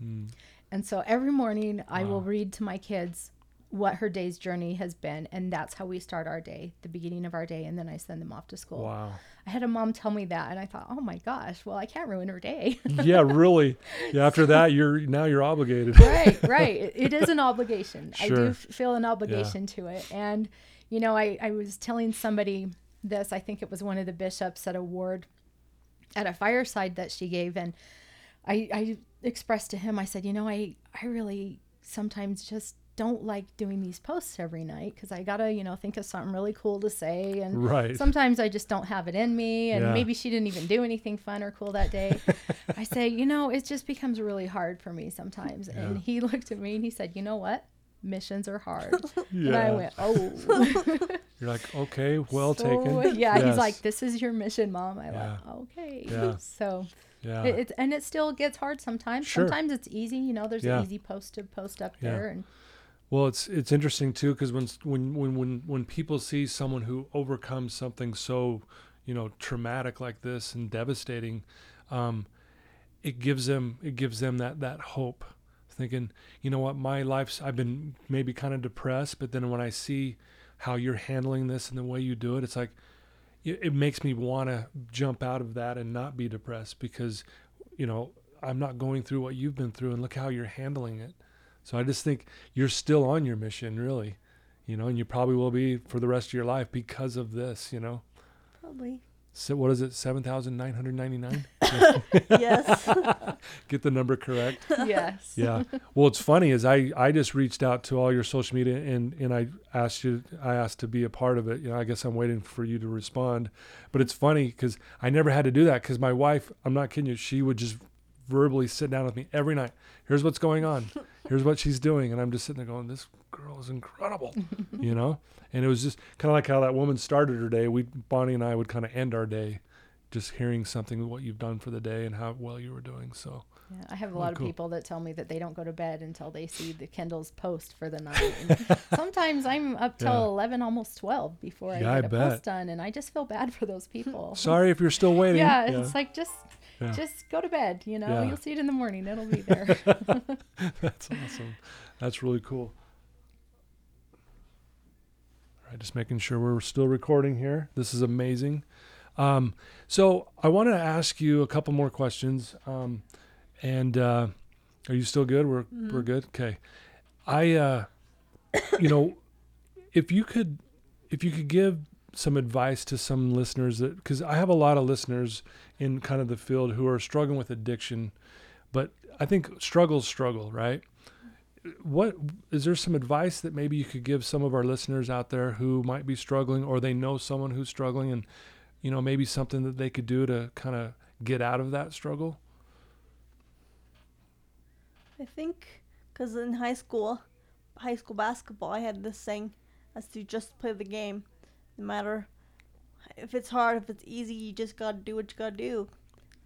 A: Mm.
C: And so every morning I will read to my kids what her day's journey has been. And that's how we start our day, the beginning of our day. And then I send them off to school.
A: Wow.
C: I had a mom tell me that, and I thought, oh my gosh, well, I can't ruin her day.
A: yeah, really. Yeah, after that, you're now you're obligated.
C: right, right. It, it is an obligation. I do f- feel an obligation to it. And, you know, I, I was telling somebody this, I think it was one of the bishops at a ward at a fireside that she gave. And I, I expressed to him, I said, you know, I, I really sometimes just don't like doing these posts every night because I gotta, you know, think of something really cool to say. And
A: Right.
C: sometimes I just don't have it in me. And
A: Yeah.
C: maybe she didn't even do anything fun or cool that day. I say, you know, it just becomes really hard for me sometimes. And he looked at me and he said, you know what? Missions are hard.
A: yeah.
C: And I went, oh.
A: You're like, okay, well
C: So,
A: taken.
C: Yeah,
A: Yes.
C: he's like, this is your mission, mom. I
A: Yeah.
C: went, okay.
A: Yeah.
C: So
A: yeah.
C: it, it's and it still gets hard sometimes.
A: Sure.
C: Sometimes it's easy, you know. There's
A: Yeah.
C: an easy post to post up
A: Yeah.
C: there, and
A: Well, it's it's interesting too because when when when when when people see someone who overcomes something so you know traumatic like this and devastating, um, it gives them it gives them that that hope, thinking you know what my life's I've been maybe kind of depressed, but then when I see how you're handling this and the way you do it, it's like it, it makes me want to jump out of that and not be depressed because you know I'm not going through what you've been through and look how you're handling it. So I just think you're still on your mission, really, you know, and you probably will be for the rest of your life because of this, you know.
B: Probably.
A: So what is it, seven thousand nine hundred ninety nine?
B: yes.
A: Get the number correct.
C: yes,
A: Yeah. Well, it's funny is I I just reached out to all your social media and and I asked you I asked to be a part of it. You know, I guess I'm waiting for you to respond, but it's funny because I never had to do that because my wife, I'm not kidding you, she would just verbally sit down with me every night. Here's what's going on. Here's what she's doing, and I'm just sitting there going, "This girl is incredible," you know. And it was just kind of like how that woman started her day. We Bonnie and I would kind of end our day, just hearing something what you've done for the day and how well you were doing. So
C: Yeah, I have a
A: Oh,
C: lot
A: cool.
C: of people that tell me that they don't go to bed until they see the Kendall's post for the night. And sometimes I'm up till
A: Yeah.
C: eleven, almost twelve, before I
A: Yeah, I
C: get a
A: bet.
C: post done, and I just feel bad for those people.
A: sorry if you're still waiting.
C: yeah, it's like just
A: Yeah.
C: just go to bed. You know,
A: Yeah.
C: you'll see it in the morning. It'll be there.
A: That's awesome. That's really cool. All right, just making sure we're still recording here. This is amazing. Um, so I want to ask you a couple more questions. Um, and uh, are you still good? We're we're good. Okay. I, uh, you know, if you could, if you could give some advice to some listeners that, because I have a lot of listeners in kind of the field who are struggling with addiction, but I think struggles struggle, right? What is there some advice that maybe you could give some of our listeners out there who might be struggling or they know someone who's struggling and you know maybe something that they could do to kind of get out of that struggle?
B: I think because in high school, high school basketball, I had this thing as to just play the game. No matter if it's hard, if it's easy, you just gotta do what you gotta do.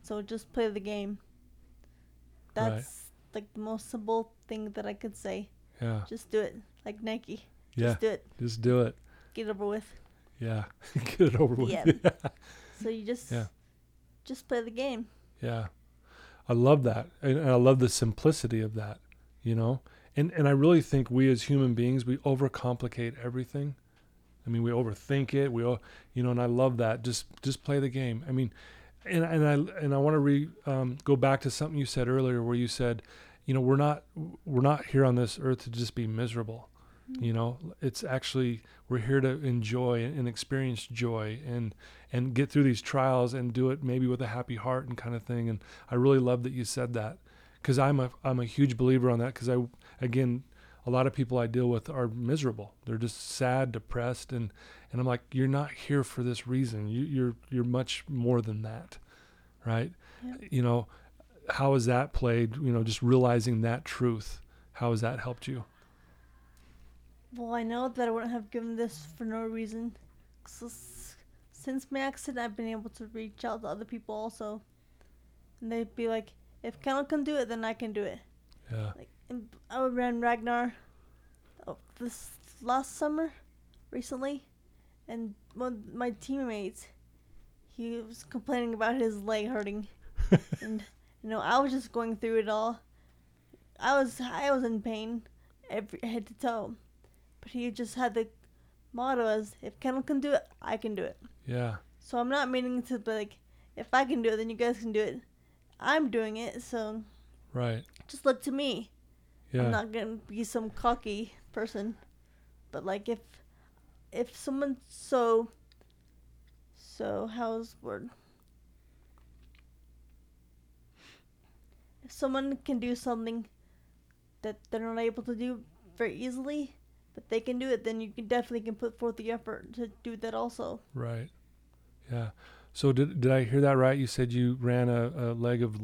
B: So just play the game.
A: Right.
B: That's like the most simple thing that I could say.
A: Yeah.
B: Just do it. Like Nike.
A: Yeah.
B: Just do it.
A: Just do it.
B: Get it over with.
A: Yeah. Get it over with.
B: Yeah. So you just
A: Yeah.
B: just play the game.
A: Yeah. I love that. And and I love the simplicity of that, you know? And and I really think we as human beings, we overcomplicate everything. I mean, we overthink it. We all, you know, and I love that. Just just play the game. I mean, and and I and I want to re um, go back to something you said earlier where you said, you know, we're not we're not here on this earth to just be miserable. You know, it's actually we're here to enjoy and experience joy and and get through these trials and do it maybe with a happy heart and kind of thing. And I really love that you said that because I'm a I'm a huge believer on that because I again a lot of people I deal with are miserable. They're just sad, depressed, and and I'm like, you're not here for this reason. You, you're you're much more than that, right? You know, how has that played? You know, just realizing that truth. How has that helped you?
B: Well, I know that I wouldn't have given this for no reason. since my accident, I've been able to reach out to other people also. And they'd be like, if Kendall can do it, then I can do it.
A: Yeah,
B: Like, I oh, ran Ragnar oh, this last summer, recently. And one of my teammates, he was complaining about his leg hurting. and, you know, I was just going through it all. I was I was in pain, every head to toe. But he just had the motto as if Kendall can do it, I can do it.
A: yeah,
B: So I'm not meaning to be like, if I can do it, then you guys can do it. I'm doing it, so
A: right.
B: just look to me.
A: Yeah,
B: I'm not gonna be some cocky person, but like if if someone so so how's word? If someone can do something that they're not able to do very easily, but they can do it, then you can definitely can put forth the effort to do that also.
A: Right. Yeah. So did did I hear that right? You said you ran a, a leg of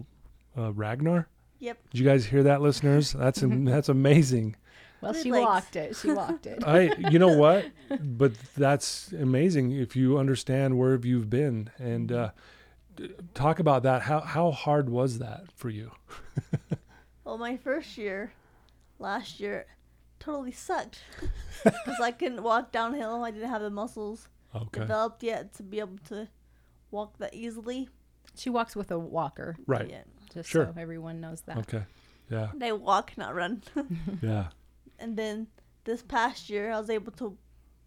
A: uh, Ragnar.
B: Yep.
A: Did you guys hear that, listeners? That's that's amazing.
C: Well, she
B: legs.
C: walked it. She walked it.
A: I, you know what? But that's amazing if you understand where you've been and uh, talk about that. How how hard was that for you?
B: Well, my first year, last year, totally sucked because I couldn't walk downhill. I didn't have the muscles
A: Okay.
B: developed yet to be able to walk that easily.
C: She walks with a walker,
A: Right.
B: Yeah.
C: Just
A: Sure.
C: so everyone knows that.
A: Okay. Yeah.
B: They walk, not run.
A: Yeah.
B: and then this past year, I was able to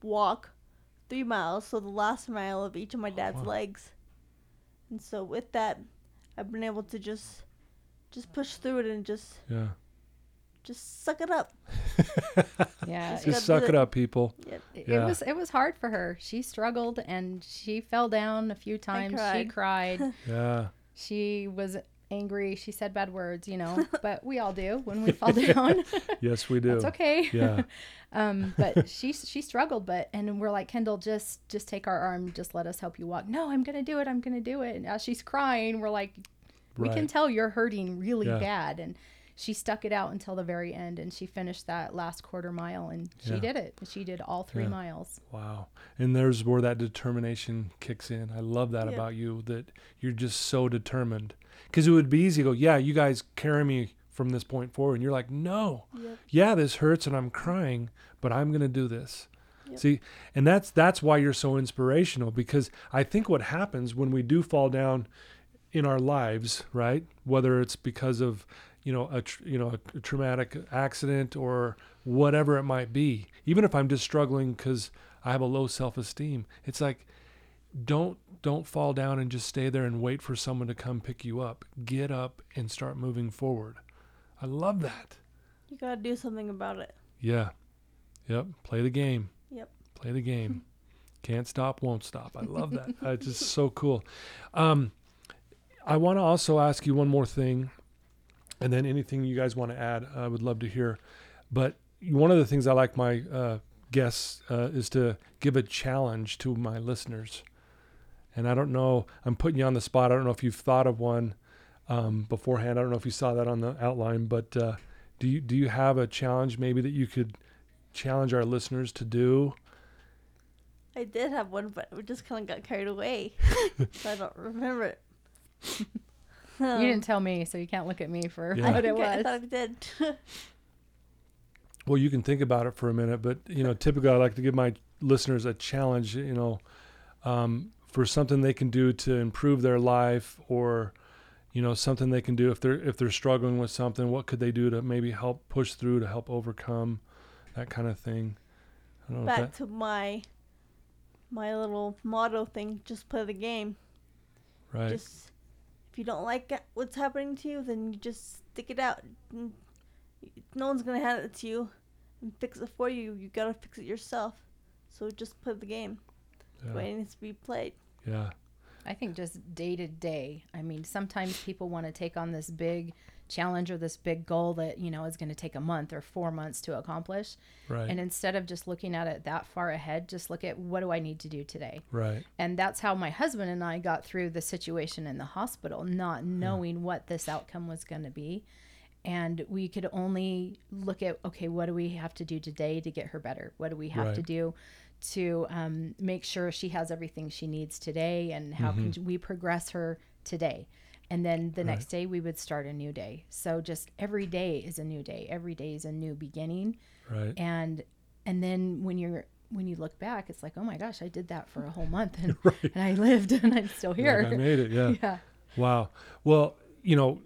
B: walk three miles, so the last mile of each of my oh, dad's
A: wow.
B: legs. And so with that, I've been able to just just push through it and just
A: Yeah.
B: just suck it up.
C: Yeah,
B: Just
A: Just suck it
B: it.
A: up, people.
B: Yep.
C: it
A: Yeah.
C: was it was hard for her. She struggled and she fell down a few times. She
B: cried.
C: cried.
A: Yeah.
C: she was angry. She said bad words, you know, but we all do when we fall down.
A: Yes, we do.
C: It's okay.
A: Yeah.
C: um, but she she struggled, but and we're like Kendall, just just take our arm, just let us help you walk. No, I'm gonna do it. I'm gonna do it. And as she's crying, we're like, we can tell you're hurting really
A: Yeah.
C: bad, and she stuck it out until the very end, and she finished that last quarter mile, and she
A: Yeah.
C: did it. She did all three
A: Yeah.
C: miles.
A: Wow. And there's where that determination kicks in. I love that
B: Yeah.
A: about you that you're just so determined. Because it would be easy to go, yeah, you guys carry me from this point forward. And you're like, no,
B: Yep.
A: yeah, this hurts and I'm crying, but I'm going to do this.
B: Yep.
A: See, and that's that's why you're so inspirational because I think what happens when we do fall down in our lives, right? Whether it's because of you know a tr- you know a, traumatic accident or whatever it might be, even if I'm just struggling because I have a low self-esteem, it's like don't don't fall down and just stay there and wait for someone to come pick you up. Get up and start moving forward. I love that.
B: You gotta do something about it.
A: Yeah. Yep. Play the game.
B: Yep.
A: Play the game. Can't stop, won't stop. I love that. it's just so cool. Um, I want to also ask you one more thing, and then anything you guys want to add, I would love to hear. But one of the things I like my uh, guests uh, is to give a challenge to my listeners. And I don't know, I'm putting you on the spot. I don't know if you've thought of one um, beforehand. I don't know if you saw that on the outline, but uh, do you do you have a challenge maybe that you could challenge our listeners to do?
B: I did have one, but we just kind of got carried away, so I don't remember it.
C: You didn't tell me, so you can't look at me for
A: Yeah.
C: what it
B: Okay, I
C: was.
B: thought I did.
A: Well, you can think about it for a minute, but you know, typically I like to give my listeners a challenge. You know, um, for something they can do to improve their life, or you know, something they can do if they're if they're struggling with something. What could they do to maybe help push through to help overcome that kind of thing? I don't know.
B: Back
A: that,
B: to my my little motto thing. Just play the game.
A: right.
B: Just if you don't like what's happening to you, then you just stick it out. Mm, no one's gonna hand it to you and fix it for you. You gotta fix it yourself. So just play the game the way
A: yeah.
B: it needs to be played.
A: Yeah.
C: I think just day to day. I mean, sometimes people want to take on this big challenge or this big goal that, you know, is going to take a month or four months to accomplish.
A: Right.
C: And instead of just looking at it that far ahead, just look at what do I need to do today?
A: right.
C: And that's how my husband and I got through the situation in the hospital, not knowing what this outcome was going to be. And we could only look at, okay, what do we have to do today to get her better? What do we have to do to um, make sure she has everything she needs today? And how can we progress her today? And then the next day we would start a new day. So just every day is a new day. Every day is a new beginning
A: Right.
C: and and then when you're when you look back it's like oh my gosh i did that for a whole month and,
A: Right.
C: and i lived and i'm still
A: You're like, I
C: here
A: made it. Yeah.
C: yeah
A: Wow. Well, you know,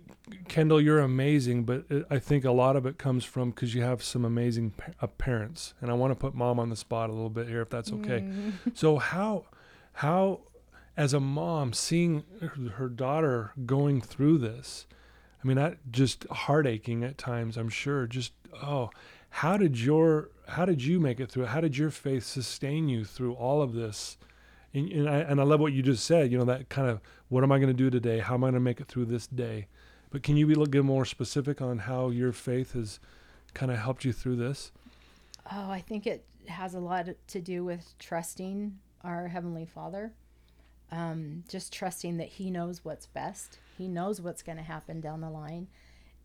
A: Kendall, you're amazing, but I think a lot of it comes from because you have some amazing uh, parents, and I want to put mom on the spot a little bit here, if that's okay.
C: Mm.
A: So how, how, as a mom, seeing her, her daughter going through this, I mean, that just heartaching at times. I'm sure. Just oh, how did your, how did you make it through? How did your faith sustain you through all of this? And, and, I, and I love what you just said. You know that kind of what am I going to do today? How am I going to make it through this day? But can you be a little bit more specific on how your faith has kind of helped you through this?
C: Oh, I think it has a lot to do with trusting our Heavenly Father. Um, just trusting that He knows what's best. He knows what's going to happen down the line.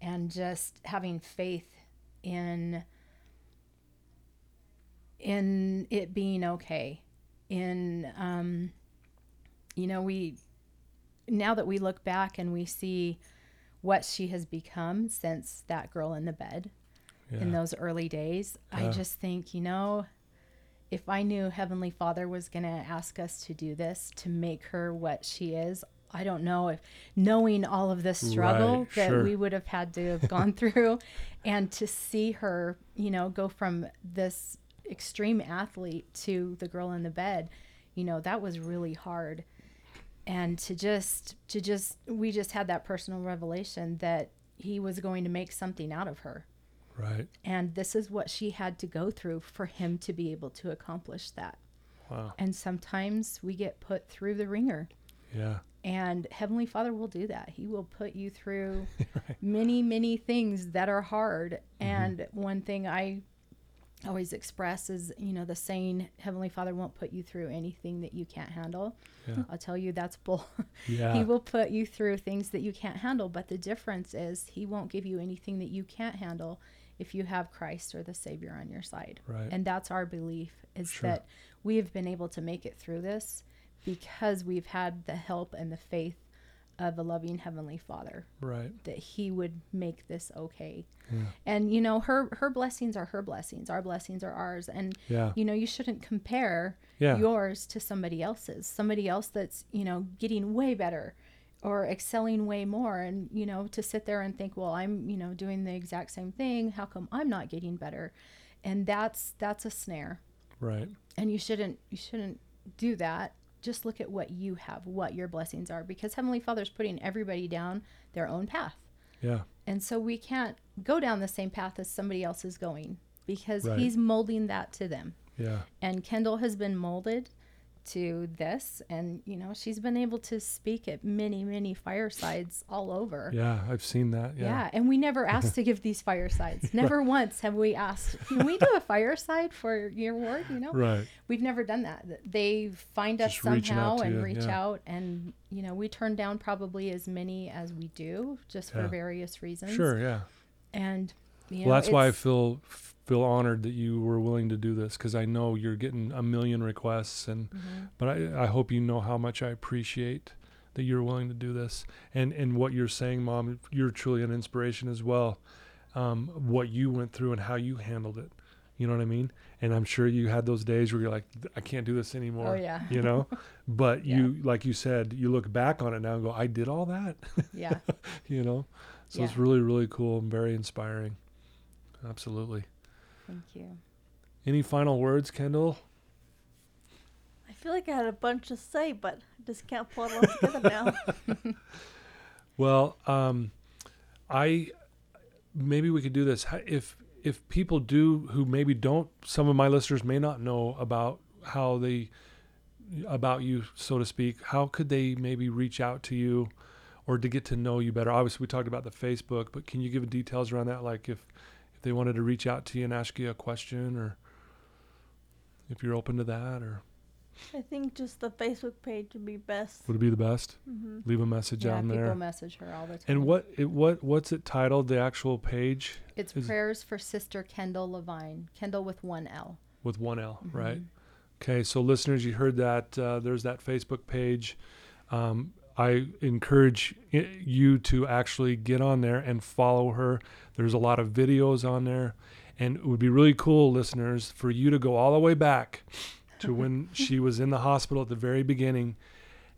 C: And just having faith in in it being okay in um you know we now that we look back and we see what she has become since that girl in the bed
A: Yeah.
C: in those early days i just think you know if i knew heavenly father was going to ask us to do this to make her what she is i don't know if knowing all of the struggle
A: Right,
C: that
A: sure.
C: we would have had to have gone through and to see her you know go from this extreme athlete to the girl in the bed you know that was really hard. And to just to just we just had that personal revelation that he was going to make something out of her.
A: Right.
C: and this is what she had to go through for him to be able to accomplish that.
A: Wow.
C: and sometimes we get put through the ringer.
A: Yeah.
C: and heavenly father will do that. He will put you through many many things that are hard. Mm-hmm. And one thing i always express is you know the saying heavenly father won't put you through anything that you can't handle
A: Yeah.
C: i'll tell you that's bull
A: Yeah.
C: he will put you through things that you can't handle but the difference is he won't give you anything that you can't handle if you have christ or the savior on your side
A: Right.
C: and that's our belief is
A: Sure.
C: that we have been able to make it through this because we've had the help and the faith of a loving heavenly father
A: right.
C: that he would make this okay
A: Yeah.
C: and you know her her blessings are her blessings our blessings are ours and
A: Yeah.
C: you know you shouldn't compare
A: Yeah.
C: yours to somebody else's somebody else that's you know getting way better or excelling way more and you know to sit there and think well i'm you know doing the exact same thing how come i'm not getting better and that's that's a snare
A: Right.
C: and you shouldn't you shouldn't do that just look at what you have what your blessings are because heavenly father's putting everybody down their own path
A: Yeah.
C: and so we can't go down the same path as somebody else is going because
A: Right.
C: he's molding that to them
A: Yeah.
C: and Kendall has been molded to this and you know she's been able to speak at many many firesides all over
A: Yeah. I've seen that.
C: yeah.
A: Yeah.
C: and we never asked to give these firesides never once have we asked can we do a fireside for your ward you know
A: Right.
C: we've never done that they find us
A: Just out
C: somehow and
A: you,
C: reach
A: yeah.
C: out and you know we turn down probably as many as we do just for various reasons
A: Sure. Yeah.
C: and you know,
A: well, that's why I feel feel honored that you were willing to do this because I know you're getting a million requests, and
C: Mhm.
A: but I, I hope you know how much I appreciate that you're willing to do this, and and what you're saying, Mom, you're truly an inspiration as well. Um, what you went through and how you handled it, you know what I mean? And I'm sure you had those days where you're like, I can't do this anymore.
C: oh yeah
A: You know, but
C: Yeah.
A: you, like you said, you look back on it now and go, I did all that.
C: yeah
A: you know, so it's really, really cool and very inspiring. Absolutely.
C: Thank you
A: Any final words, Kendall?
B: I feel like I had a bunch to say, but I just can't pull it all together now.
A: Well, um, I maybe we could do this if if people do who maybe don't. Some of my listeners may not know about how they about you, so to speak. How could they maybe reach out to you or to get to know you better? Obviously, we talked about the Facebook, but can you give details around that? Like if if they wanted to reach out to you and ask you a question, or if you're open to that, or
B: I think just the Facebook page would be best.
A: would it be the best?
B: hmm
A: Leave a message
C: yeah
A: on
C: people
A: there.
C: message her all the time
A: And what it what what's it titled? The actual page
C: it's
A: is-
C: prayers for sister kendall levine kendall with one l
A: with one L, right?
C: Mhm.
A: Okay, so listeners, you heard that. Uh, there's that Facebook page. Um, I encourage you to actually get on there and follow her. There's a lot of videos on there, and it would be really cool, listeners, for you to go all the way back to when she was in the hospital at the very beginning,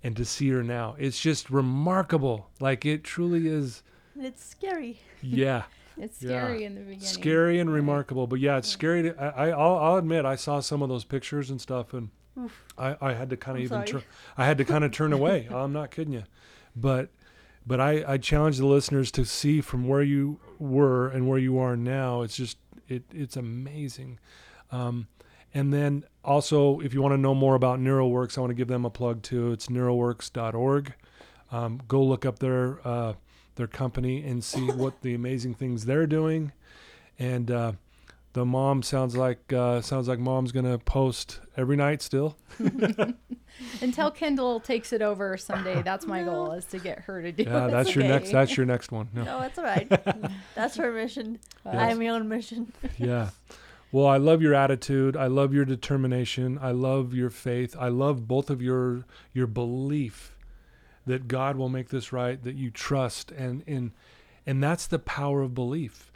A: and to see her now. It's just remarkable. Like it truly is.
B: It's scary.
A: Yeah.
C: it's
A: Yeah.
C: scary in the beginning
A: scary and remarkable but yeah it's scary to, I, I'll, I'll admit i saw some of those pictures and stuff and. I i had to kind of even turn i had to kind of turn away. I'm not kidding you but but i i challenge the listeners to see from where you were and where you are now it's just it it's amazing. Um and then also if you want to know more about neuroworks i want to give them a plug too. It's neuroworks.org um, go look up their uh, their company and see what the amazing things they're doing. And uh, the mom sounds like uh, sounds like mom's gonna post every night still.
C: Until Kendall takes it over someday, that's my goal is to get her to do
A: Yeah,
C: it.
A: that's your next.
C: Okay.
A: That's your next one. No.
B: No, it's all right. That's her mission.
C: Uh,
B: I'm my own mission.
A: Yeah. Well, I love your attitude. I love your determination. I love your faith. I love both of your your belief that God will make this right, that you trust and and and that's the power of belief.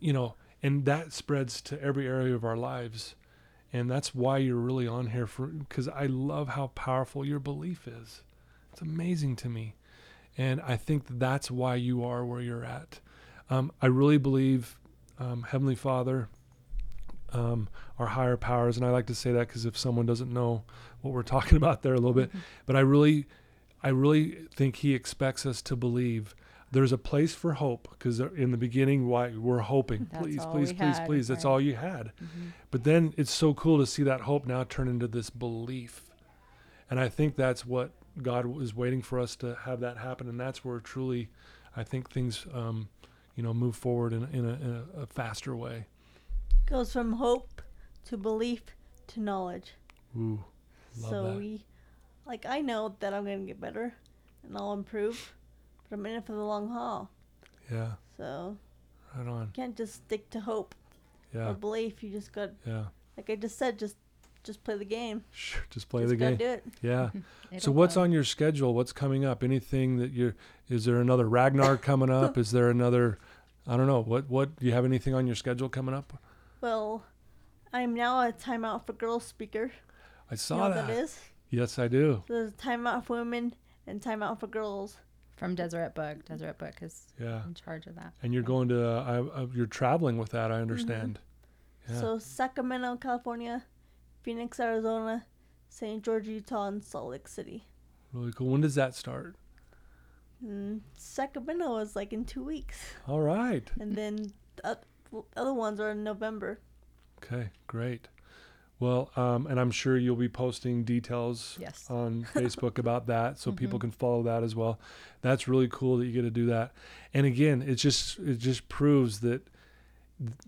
A: You know, and that spreads to every area of our lives. And that's why you're really on here for cuz I love how powerful your belief is. It's amazing to me. And I think that's why you are where you're at. Um, I really believe um, Heavenly Father, um, our higher powers, and I like to say that because if someone doesn't know what we're talking about there a little bit, but I really, I really think He expects us to believe there's a place for hope because in the beginning, why we're hoping,
C: That's
A: please, please, please,
C: had,
A: please. That's all you had.
C: Mhm.
A: But then it's so cool to see that hope now turn into this belief. And I think that's what God is waiting for us to have that happen. And that's where truly, I think things, um, you know, move forward in, in, a, in a, a faster way.
B: Goes from hope to belief to knowledge.
A: Ooh,
B: so
A: that.
B: we, like, I know that I'm gonna get better, and I'll improve, but I'm in it for the long haul.
A: yeah,
B: So
A: right on.
B: you can't just stick to hope
A: Yeah,
B: or belief. You just got,
A: yeah.
B: like I just said, just just play the game.
A: Sure, just play
B: just
A: the
B: gotta
A: game.
B: do it.
A: Yeah. so what's
C: come.
A: on your schedule? What's coming up? Anything that you're? Is there another Ragnar coming up? Is there another? I don't know. What what do you have anything on your schedule coming up?
B: Well, I'm now a timeout for girls speaker.
A: I
B: You
A: saw
B: know
A: that.
B: that is?
A: Yes, I do.
B: So there's a timeout for women and timeout for girls.
C: From Deseret Book? Deseret Book is
A: Yeah.
C: in charge of that.
A: And you're going to, uh, I, uh, you're traveling with that, I understand. Yeah.
B: So Sacramento, California, Phoenix, Arizona, St. George, Utah, and Salt Lake City.
A: really cool. When does that start?
B: Mm, Sacramento is like in two weeks,
A: All right.
B: and then the other ones are in November.
A: Okay, great. Well, um, and I'm sure you'll be posting details
C: Yes.
A: on Facebook about that so people
C: Mhm.
A: can follow that as well. That's really cool that you get to do that. And again, it just it just proves that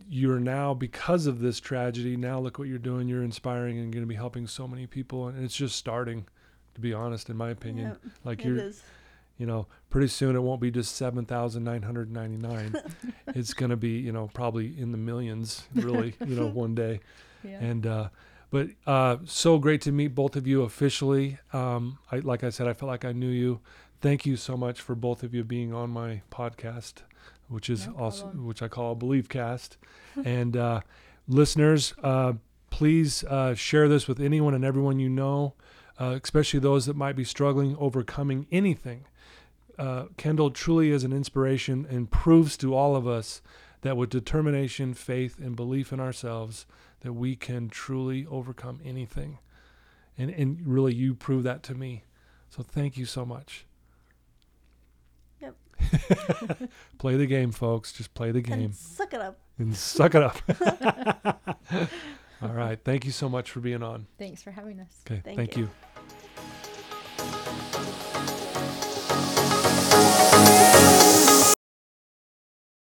A: you're now because of this tragedy, now look what you're doing. You're inspiring and going to be helping so many people and it's just starting to be honest in my opinion.
B: Yep,
A: like
B: it
A: you're
B: is.
A: you know, pretty soon it won't be just 7,999. it's going to be, you know, probably in the millions really, you know, one day.
C: Yeah.
A: And uh, but uh, so great to meet both of you officially. Um, I, like I said, I felt like I knew you. Thank you so much for both of you being on my podcast, which is
C: No
A: also which I call a Believe Cast. and uh, listeners, uh, please uh, share this with anyone and everyone you know, uh, especially those that might be struggling overcoming anything. Uh, Kendall truly is an inspiration and proves to all of us that with determination, faith, and belief in ourselves, that we can truly overcome anything. And and really you prove that to me. So thank you so much.
B: Yep.
A: play the game, folks. Just play the game
B: And suck it up.
A: and suck it up. All right. Thank you so much for being on.
C: Thanks for having us.
A: Okay.
B: Thank
A: Thank,
B: you.
A: you.